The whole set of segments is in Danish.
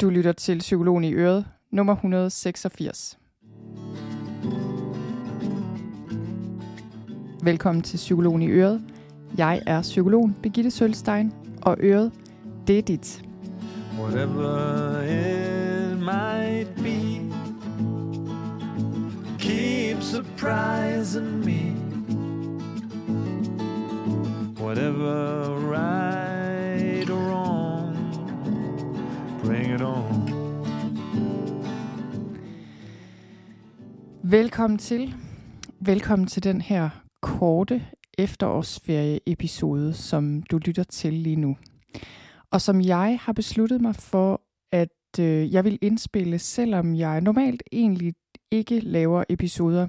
Du lytter til Psykologen i Øret, nummer 186. Velkommen til Psykologen i Øret. Jeg er psykologen Birgitte Sølstein, og Øret, det er dit. Whatever it might be Keep surprising me Whatever right Velkommen til. Velkommen til den her korte efterårsferie-episode, som du lytter til lige nu. Og som jeg har besluttet mig for, at øh, jeg vil indspille, selvom jeg normalt egentlig ikke laver episoder.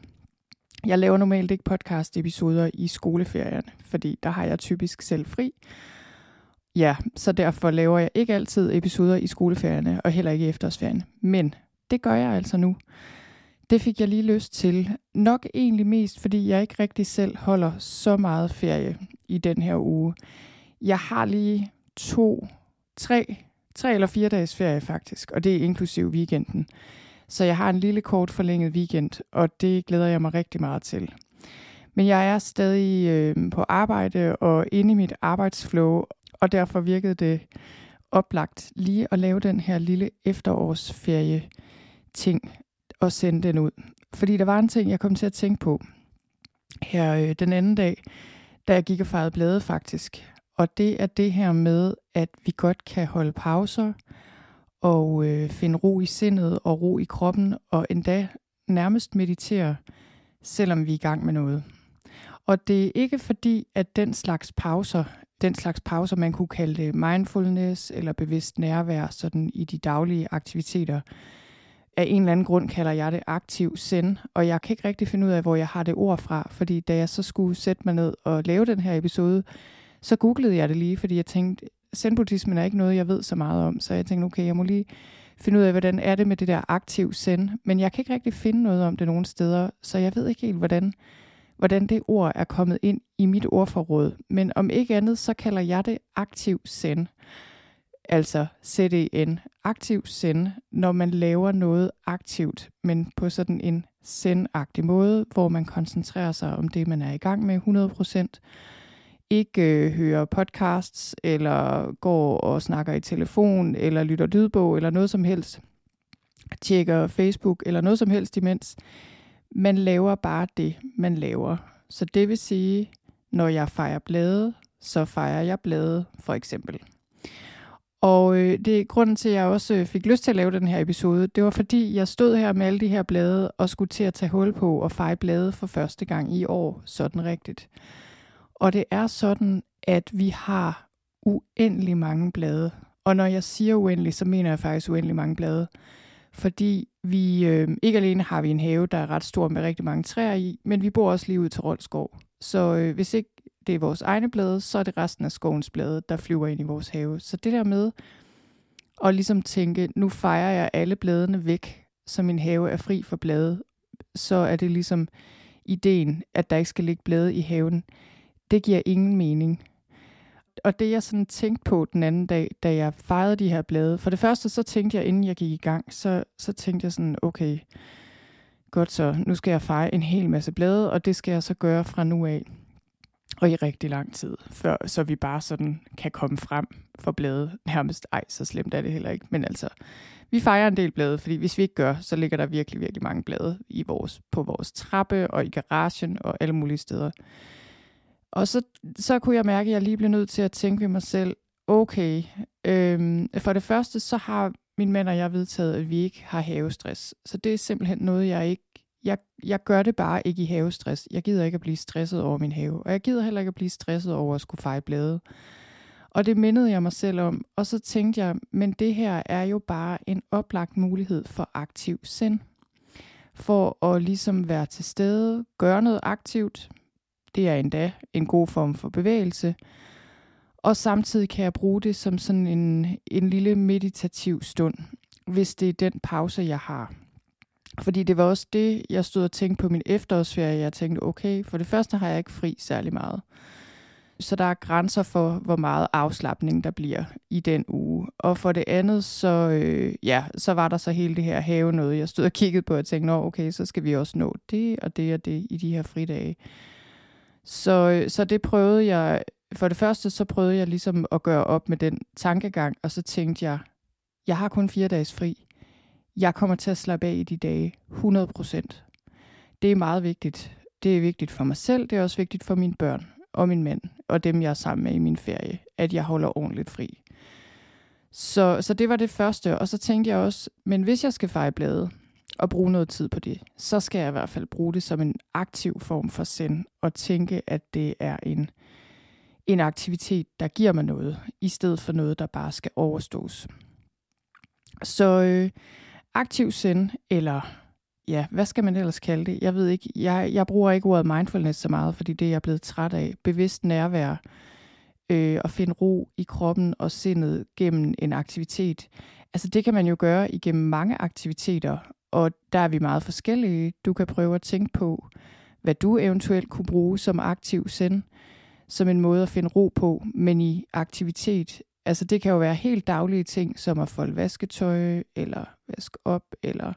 Jeg laver normalt ikke podcast-episoder i skoleferierne, fordi der har jeg typisk selv fri. Ja, så derfor laver jeg ikke altid episoder i skoleferierne, og heller ikke i efterårsferien. Men det gør jeg altså nu. Det fik jeg lige lyst til. Nok egentlig mest, fordi jeg ikke rigtig selv holder så meget ferie i den her uge. Jeg har lige to, tre, tre eller fire dages ferie faktisk, og det er inklusiv weekenden. Så jeg har en lille kort forlænget weekend, og det glæder jeg mig rigtig meget til. Men jeg er stadig øh, på arbejde og inde i mit arbejdsflow, og derfor virkede det oplagt lige at lave den her lille efterårsferie ting og sende den ud. Fordi der var en ting, jeg kom til at tænke på her øh, den anden dag, da jeg gik og fejrede blade faktisk. Og det er det her med, at vi godt kan holde pauser og øh, finde ro i sindet og ro i kroppen, og endda nærmest meditere, selvom vi er i gang med noget. Og det er ikke fordi, at den slags pauser, den slags pauser, man kunne kalde det mindfulness eller bevidst nærvær, sådan i de daglige aktiviteter, af en eller anden grund kalder jeg det aktiv send, og jeg kan ikke rigtig finde ud af, hvor jeg har det ord fra, fordi da jeg så skulle sætte mig ned og lave den her episode, så googlede jeg det lige, fordi jeg tænkte, sendbuddhismen er ikke noget, jeg ved så meget om, så jeg tænkte, okay, jeg må lige finde ud af, hvordan er det med det der aktiv send, men jeg kan ikke rigtig finde noget om det nogen steder, så jeg ved ikke helt, hvordan, hvordan det ord er kommet ind i mit ordforråd, men om ikke andet, så kalder jeg det aktiv send altså CDN, aktiv send, når man laver noget aktivt, men på sådan en sendagtig måde, hvor man koncentrerer sig om det, man er i gang med 100%. Ikke øh, hører podcasts, eller går og snakker i telefon, eller lytter lydbog, eller noget som helst. Tjekker Facebook, eller noget som helst imens. Man laver bare det, man laver. Så det vil sige, når jeg fejrer blade, så fejrer jeg blade, for eksempel. Og øh, det er grunden til, at jeg også øh, fik lyst til at lave den her episode. Det var fordi, jeg stod her med alle de her blade og skulle til at tage hul på og feje blade for første gang i år, sådan rigtigt. Og det er sådan, at vi har uendelig mange blade. Og når jeg siger uendelig, så mener jeg faktisk uendelig mange blade. Fordi vi øh, ikke alene har vi en have, der er ret stor med rigtig mange træer i, men vi bor også lige ud til Rolskov. Så øh, hvis ikke det er vores egne blade, så er det resten af skovens blade, der flyver ind i vores have. Så det der med at ligesom tænke, nu fejrer jeg alle bladene væk, så min have er fri for blade, så er det ligesom ideen, at der ikke skal ligge blade i haven. Det giver ingen mening. Og det jeg sådan tænkte på den anden dag, da jeg fejrede de her blade, for det første så tænkte jeg, inden jeg gik i gang, så, så tænkte jeg sådan, okay, godt så, nu skal jeg fejre en hel masse blade, og det skal jeg så gøre fra nu af og i rigtig lang tid, før, så vi bare sådan kan komme frem for bladet. Nærmest, ej, så slemt er det heller ikke. Men altså, vi fejrer en del blade, fordi hvis vi ikke gør, så ligger der virkelig, virkelig mange blade i vores, på vores trappe og i garagen og alle mulige steder. Og så, så kunne jeg mærke, at jeg lige blev nødt til at tænke ved mig selv, okay, øhm, for det første, så har min mand og jeg vedtaget, at vi ikke har havestress. Så det er simpelthen noget, jeg ikke jeg, jeg gør det bare ikke i havestress. Jeg gider ikke at blive stresset over min have. Og jeg gider heller ikke at blive stresset over at skulle feje blade. Og det mindede jeg mig selv om. Og så tænkte jeg, men det her er jo bare en oplagt mulighed for aktiv sind. For at ligesom være til stede, gøre noget aktivt. Det er endda en god form for bevægelse. Og samtidig kan jeg bruge det som sådan en, en lille meditativ stund, hvis det er den pause, jeg har. Fordi det var også det, jeg stod og tænkte på min efterårsferie. Jeg tænkte, okay, for det første har jeg ikke fri særlig meget. Så der er grænser for, hvor meget afslappning der bliver i den uge. Og for det andet, så, øh, ja, så var der så hele det her have noget. Jeg stod og kiggede på og tænkte, Nå, okay, så skal vi også nå det og det og det i de her fridage. Så, øh, så det prøvede jeg, for det første så prøvede jeg ligesom at gøre op med den tankegang, og så tænkte jeg, jeg har kun fire dages fri. Jeg kommer til at slappe af i de dage, 100 procent. Det er meget vigtigt. Det er vigtigt for mig selv, det er også vigtigt for mine børn og min mand, og dem jeg er sammen med i min ferie, at jeg holder ordentligt fri. Så, så det var det første, og så tænkte jeg også, men hvis jeg skal feje bladet og bruge noget tid på det, så skal jeg i hvert fald bruge det som en aktiv form for send, og tænke, at det er en, en aktivitet, der giver mig noget, i stedet for noget, der bare skal overstås. Så øh, aktiv sind, eller ja, hvad skal man ellers kalde det? Jeg ved ikke, jeg, jeg bruger ikke ordet mindfulness så meget, fordi det er jeg blevet træt af. Bevidst nærvær, øh, at finde ro i kroppen og sindet gennem en aktivitet. Altså det kan man jo gøre igennem mange aktiviteter, og der er vi meget forskellige. Du kan prøve at tænke på, hvad du eventuelt kunne bruge som aktiv sind, som en måde at finde ro på, men i aktivitet. Altså det kan jo være helt daglige ting, som at folde vasketøj, eller vaske op, eller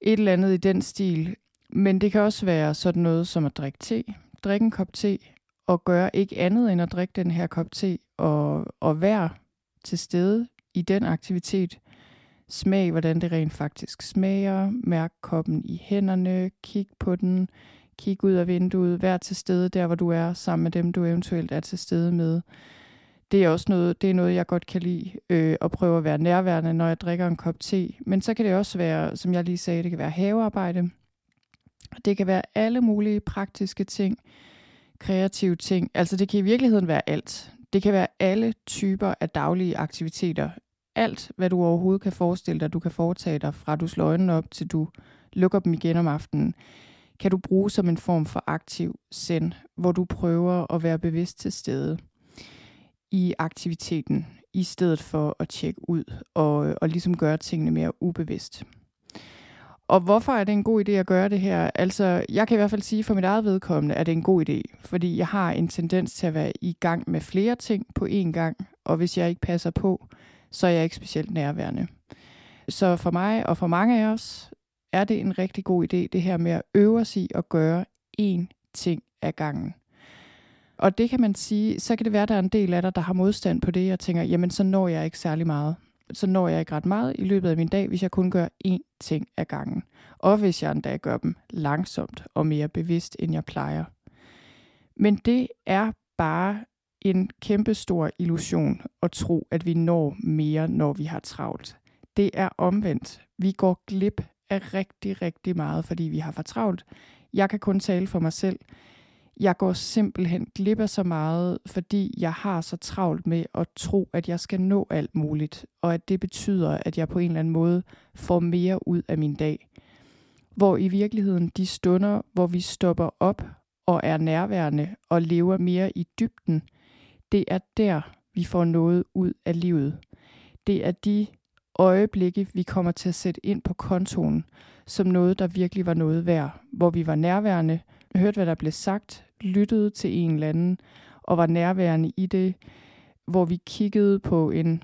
et eller andet i den stil. Men det kan også være sådan noget som at drikke te, drikke en kop te, og gøre ikke andet end at drikke den her kop te, og, og være til stede i den aktivitet. Smag, hvordan det rent faktisk smager. Mærk koppen i hænderne. Kig på den. Kig ud af vinduet. Vær til stede der, hvor du er, sammen med dem, du eventuelt er til stede med det er også noget, det er noget, jeg godt kan lide, øh, at prøve at være nærværende, når jeg drikker en kop te. Men så kan det også være, som jeg lige sagde, det kan være havearbejde. Det kan være alle mulige praktiske ting, kreative ting. Altså det kan i virkeligheden være alt. Det kan være alle typer af daglige aktiviteter. Alt, hvad du overhovedet kan forestille dig, du kan foretage dig, fra du slår øjnene op til du lukker dem igen om aftenen, kan du bruge som en form for aktiv send, hvor du prøver at være bevidst til stede i aktiviteten, i stedet for at tjekke ud og, og ligesom gøre tingene mere ubevidst. Og hvorfor er det en god idé at gøre det her? Altså, jeg kan i hvert fald sige for mit eget vedkommende, at det er en god idé, fordi jeg har en tendens til at være i gang med flere ting på én gang, og hvis jeg ikke passer på, så er jeg ikke specielt nærværende. Så for mig og for mange af os er det en rigtig god idé, det her med at øve sig i at gøre én ting ad gangen. Og det kan man sige, så kan det være, at der er en del af dig, der har modstand på det, og tænker, jamen så når jeg ikke særlig meget. Så når jeg ikke ret meget i løbet af min dag, hvis jeg kun gør én ting ad gangen. Og hvis jeg endda gør dem langsomt og mere bevidst, end jeg plejer. Men det er bare en kæmpe stor illusion at tro, at vi når mere, når vi har travlt. Det er omvendt. Vi går glip af rigtig, rigtig meget, fordi vi har for travlt. Jeg kan kun tale for mig selv jeg går simpelthen glip af så meget, fordi jeg har så travlt med at tro, at jeg skal nå alt muligt, og at det betyder, at jeg på en eller anden måde får mere ud af min dag. Hvor i virkeligheden de stunder, hvor vi stopper op og er nærværende og lever mere i dybden, det er der, vi får noget ud af livet. Det er de øjeblikke, vi kommer til at sætte ind på kontoen, som noget, der virkelig var noget værd, hvor vi var nærværende, hørte, hvad der blev sagt, lyttede til en eller anden og var nærværende i det, hvor vi kiggede på en,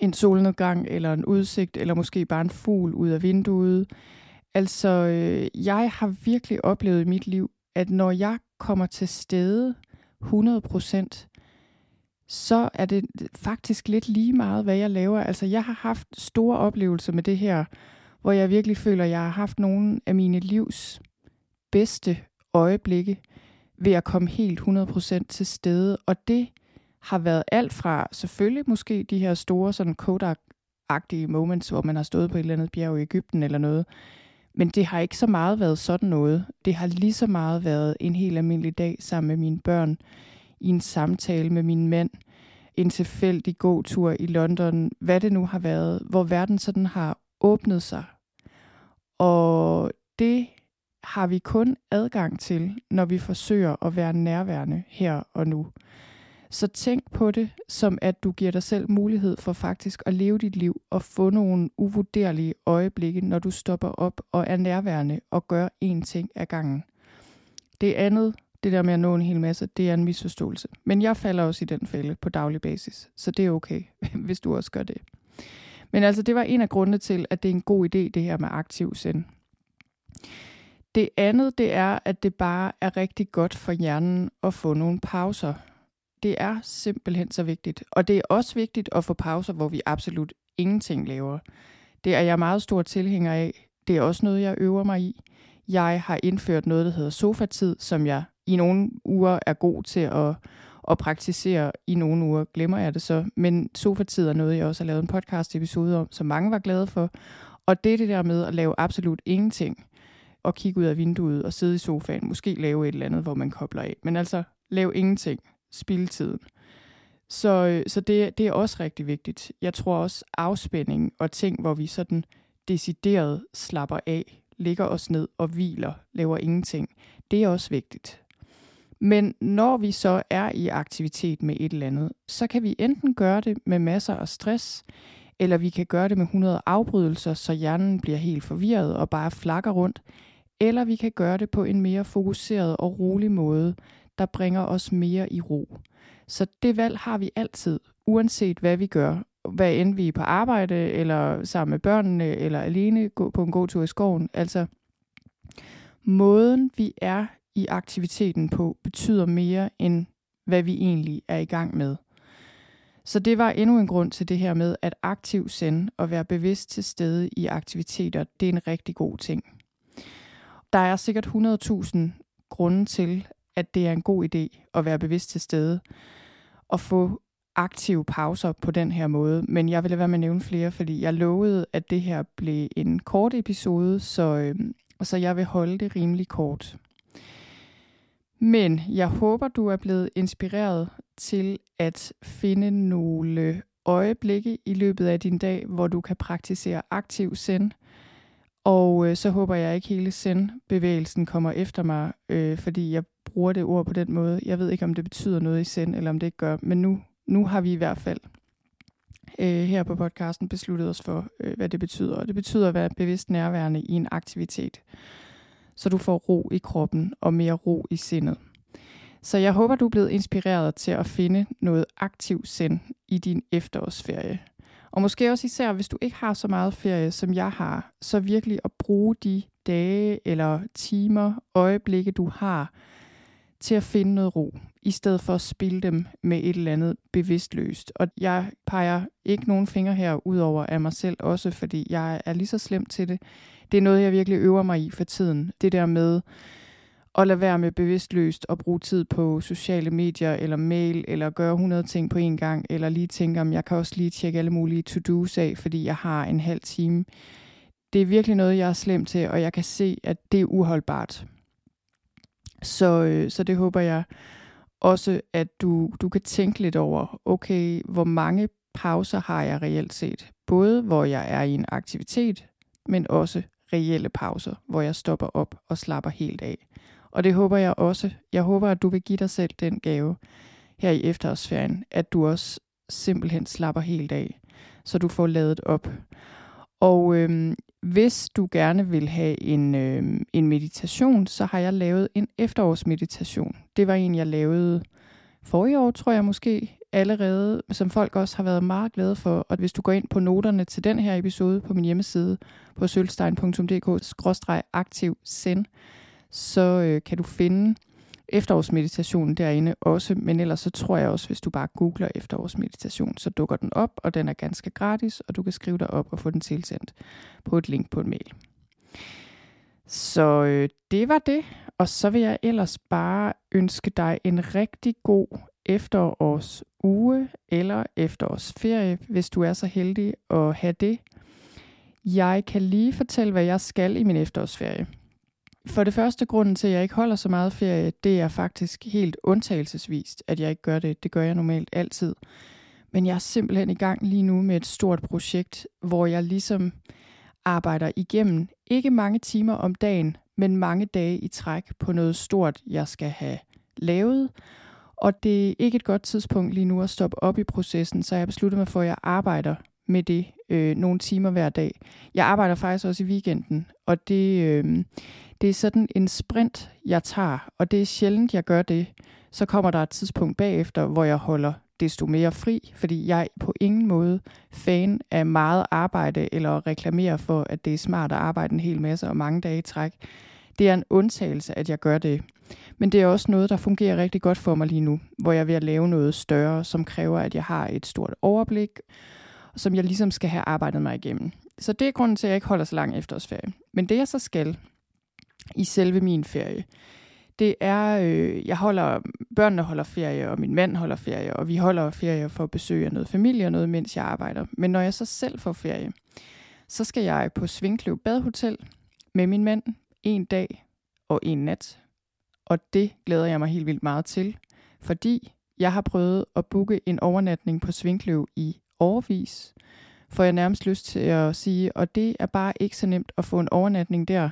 en solnedgang eller en udsigt, eller måske bare en fugl ud af vinduet. Altså, øh, jeg har virkelig oplevet i mit liv, at når jeg kommer til stede 100 procent, så er det faktisk lidt lige meget, hvad jeg laver. Altså, jeg har haft store oplevelser med det her, hvor jeg virkelig føler, at jeg har haft nogle af mine livs bedste øjeblikke ved at komme helt 100% til stede. Og det har været alt fra selvfølgelig måske de her store sådan Kodak-agtige moments, hvor man har stået på et eller andet bjerg i Ægypten eller noget. Men det har ikke så meget været sådan noget. Det har lige så meget været en helt almindelig dag sammen med mine børn, i en samtale med min mand, en tilfældig tur i London, hvad det nu har været, hvor verden sådan har åbnet sig. Og det har vi kun adgang til, når vi forsøger at være nærværende her og nu. Så tænk på det som, at du giver dig selv mulighed for faktisk at leve dit liv og få nogle uvurderlige øjeblikke, når du stopper op og er nærværende og gør én ting ad gangen. Det andet, det der med at nå en hel masse, det er en misforståelse. Men jeg falder også i den fælde på daglig basis, så det er okay, hvis du også gør det. Men altså, det var en af grundene til, at det er en god idé, det her med aktiv sind. Det andet, det er, at det bare er rigtig godt for hjernen at få nogle pauser. Det er simpelthen så vigtigt. Og det er også vigtigt at få pauser, hvor vi absolut ingenting laver. Det er jeg meget stor tilhænger af. Det er også noget, jeg øver mig i. Jeg har indført noget, der hedder sofatid, som jeg i nogle uger er god til at, at praktisere. I nogle uger glemmer jeg det så. Men sofatid er noget, jeg også har lavet en podcast episode om, som mange var glade for. Og det er det der med at lave absolut ingenting og kigge ud af vinduet og sidde i sofaen. Måske lave et eller andet, hvor man kobler af. Men altså, lave ingenting. Spil tiden. Så, øh, så det, det er også rigtig vigtigt. Jeg tror også afspænding og ting, hvor vi sådan decideret slapper af, ligger os ned og hviler, laver ingenting, det er også vigtigt. Men når vi så er i aktivitet med et eller andet, så kan vi enten gøre det med masser af stress, eller vi kan gøre det med 100 afbrydelser, så hjernen bliver helt forvirret og bare flakker rundt, eller vi kan gøre det på en mere fokuseret og rolig måde, der bringer os mere i ro. Så det valg har vi altid, uanset hvad vi gør. Hvad end vi er på arbejde, eller sammen med børnene, eller alene gå på en god tur i skoven. Altså, måden vi er i aktiviteten på, betyder mere end hvad vi egentlig er i gang med. Så det var endnu en grund til det her med, at aktiv sende og være bevidst til stede i aktiviteter, det er en rigtig god ting. Der er sikkert 100.000 grunde til, at det er en god idé at være bevidst til stede og få aktive pauser på den her måde. Men jeg vil lade være med at nævne flere, fordi jeg lovede, at det her blev en kort episode, så, øh, så jeg vil holde det rimelig kort. Men jeg håber, du er blevet inspireret til at finde nogle øjeblikke i løbet af din dag, hvor du kan praktisere aktiv send. Og øh, så håber jeg ikke hele sendbevægelsen kommer efter mig, øh, fordi jeg bruger det ord på den måde. Jeg ved ikke, om det betyder noget i send, eller om det ikke gør, men nu, nu har vi i hvert fald øh, her på podcasten besluttet os for, øh, hvad det betyder. Og det betyder at være bevidst nærværende i en aktivitet, så du får ro i kroppen og mere ro i sindet. Så jeg håber, du er blevet inspireret til at finde noget aktiv send i din efterårsferie. Og måske også især, hvis du ikke har så meget ferie, som jeg har, så virkelig at bruge de dage eller timer, øjeblikke, du har, til at finde noget ro, i stedet for at spille dem med et eller andet bevidstløst. Og jeg peger ikke nogen fingre her ud over af mig selv også, fordi jeg er lige så slem til det. Det er noget, jeg virkelig øver mig i for tiden. Det der med og lade være med bevidstløst at bruge tid på sociale medier eller mail, eller gøre 100 ting på en gang, eller lige tænke om, jeg kan også lige tjekke alle mulige to-do's af, fordi jeg har en halv time. Det er virkelig noget, jeg er slem til, og jeg kan se, at det er uholdbart. Så, øh, så det håber jeg også, at du, du kan tænke lidt over, okay, hvor mange pauser har jeg reelt set? Både hvor jeg er i en aktivitet, men også reelle pauser, hvor jeg stopper op og slapper helt af. Og det håber jeg også. Jeg håber, at du vil give dig selv den gave her i efterårsferien, at du også simpelthen slapper helt af, så du får lavet op. Og øhm, hvis du gerne vil have en, øhm, en meditation, så har jeg lavet en efterårsmeditation. Det var en, jeg lavede forrige år, tror jeg måske, allerede, som folk også har været meget glade for. Og hvis du går ind på noterne til den her episode på min hjemmeside på sølvstein.dk-aktiv send, så øh, kan du finde efterårsmeditationen derinde også, men ellers så tror jeg også, hvis du bare googler efterårsmeditation, så dukker den op, og den er ganske gratis, og du kan skrive dig op og få den tilsendt på et link på en mail. Så øh, det var det, og så vil jeg ellers bare ønske dig en rigtig god efterårsuge eller efterårsferie, hvis du er så heldig at have det. Jeg kan lige fortælle, hvad jeg skal i min efterårsferie. For det første grunden til, at jeg ikke holder så meget ferie, det er faktisk helt undtagelsesvist, at jeg ikke gør det. Det gør jeg normalt altid. Men jeg er simpelthen i gang lige nu med et stort projekt, hvor jeg ligesom arbejder igennem ikke mange timer om dagen, men mange dage i træk på noget stort, jeg skal have lavet. Og det er ikke et godt tidspunkt lige nu at stoppe op i processen, så jeg besluttede mig for, at jeg arbejder med det øh, nogle timer hver dag. Jeg arbejder faktisk også i weekenden, og det, øh, det er sådan en sprint, jeg tager, og det er sjældent, jeg gør det. Så kommer der et tidspunkt bagefter, hvor jeg holder desto mere fri, fordi jeg er på ingen måde fan af meget arbejde eller reklamerer for, at det er smart at arbejde en hel masse og mange dage i træk. Det er en undtagelse, at jeg gør det. Men det er også noget, der fungerer rigtig godt for mig lige nu, hvor jeg er ved at lave noget større, som kræver, at jeg har et stort overblik, som jeg ligesom skal have arbejdet mig igennem. Så det er grunden til, at jeg ikke holder så lang efterårsferie. Men det jeg så skal i selve min ferie, det er, øh, jeg holder, børnene holder ferie, og min mand holder ferie, og vi holder ferie for at besøge noget familie og noget, mens jeg arbejder. Men når jeg så selv får ferie, så skal jeg på Svinkløv Badhotel med min mand en dag og en nat. Og det glæder jeg mig helt vildt meget til, fordi jeg har prøvet at booke en overnatning på Svinkløv i overvis, får jeg nærmest lyst til at sige, og det er bare ikke så nemt at få en overnatning der.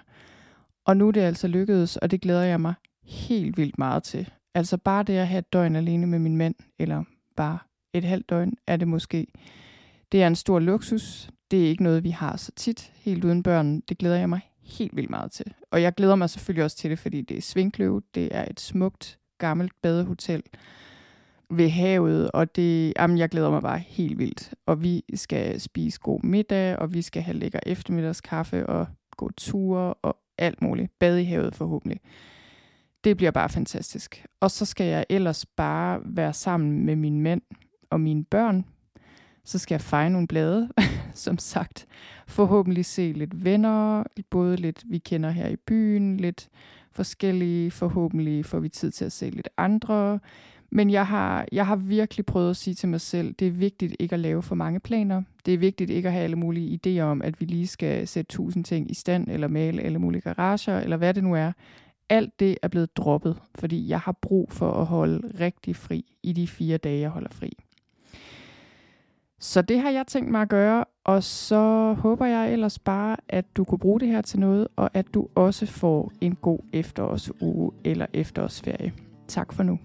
Og nu er det altså lykkedes, og det glæder jeg mig helt vildt meget til. Altså bare det at have et døgn alene med min mand, eller bare et halvt døgn, er det måske. Det er en stor luksus. Det er ikke noget, vi har så tit, helt uden børn. Det glæder jeg mig helt vildt meget til. Og jeg glæder mig selvfølgelig også til det, fordi det er Svinkløv. Det er et smukt, gammelt badehotel ved havet, og det, jamen, jeg glæder mig bare helt vildt. Og vi skal spise god middag, og vi skal have lækker eftermiddagskaffe og gå ture og alt muligt. Bade i havet forhåbentlig. Det bliver bare fantastisk. Og så skal jeg ellers bare være sammen med min mænd og mine børn. Så skal jeg fejre nogle blade, som sagt. Forhåbentlig se lidt venner, både lidt vi kender her i byen, lidt forskellige. Forhåbentlig får vi tid til at se lidt andre. Men jeg har, jeg har virkelig prøvet at sige til mig selv, det er vigtigt ikke at lave for mange planer. Det er vigtigt ikke at have alle mulige idéer om, at vi lige skal sætte tusind ting i stand, eller male alle mulige garager, eller hvad det nu er. Alt det er blevet droppet, fordi jeg har brug for at holde rigtig fri i de fire dage, jeg holder fri. Så det har jeg tænkt mig at gøre, og så håber jeg ellers bare, at du kunne bruge det her til noget, og at du også får en god efterårsuge eller efterårsferie. Tak for nu.